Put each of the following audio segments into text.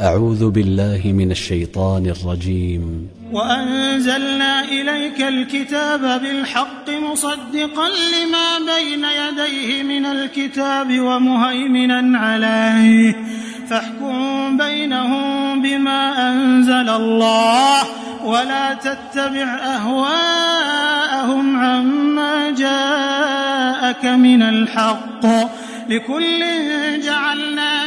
أعوذ بالله من الشيطان الرجيم. وأنزلنا إليك الكتاب بالحق مصدقا لما بين يديه من الكتاب ومهيمنا عليه. فاحكم بينهم بما أنزل الله ولا تتبع أهواءهم عما جاءك من الحق. لكل جعلنا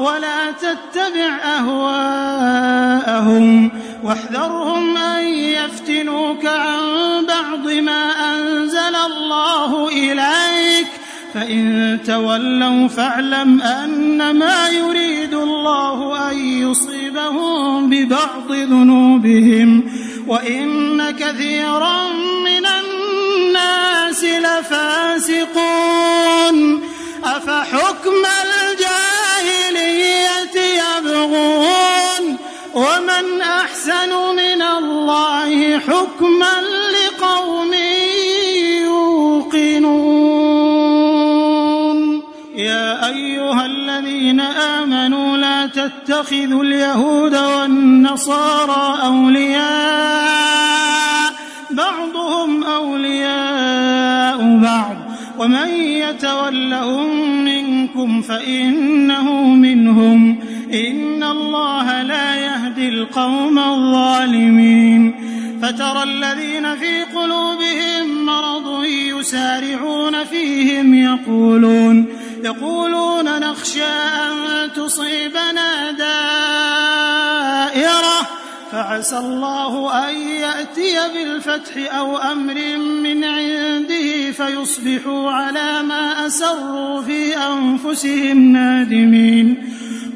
ولا تتبع أهواءهم. واحذرهم أن يفتنوك عن بعض ما أنزل الله إليك. فإن تولوا فاعلم أنما يريد الله أن يصيبهم ببعض ذنوبهم. وإن كثيرا من الناس لفاسقون. أفحكم أحسن من الله حكما لقوم يوقنون. يا أيها الذين آمنوا لا تتخذوا اليهود والنصارى أولياء. بعضهم أولياء بعض. ومن يتولهم منكم فإنه منهم. إن الله لا يهدي القوم الظالمين. فترى الذين في قلوبهم مرض يسارعون فيهم يقولون يقولون نخشى أن تصيبنا دائرة. فعسى الله أن يأتي بالفتح أو أمر من عنده فيصبحوا على ما أسروا في أنفسهم نادمين.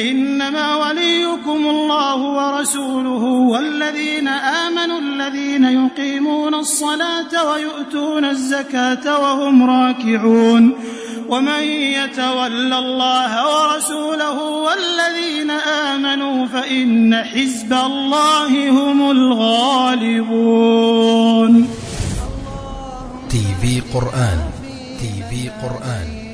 إنما وليكم الله ورسوله والذين آمنوا الذين يقيمون الصلاة ويؤتون الزكاة وهم راكعون ومن يتول الله ورسوله والذين آمنوا فإن حزب الله هم الغالبون. تي في قرآن تي في قرآن.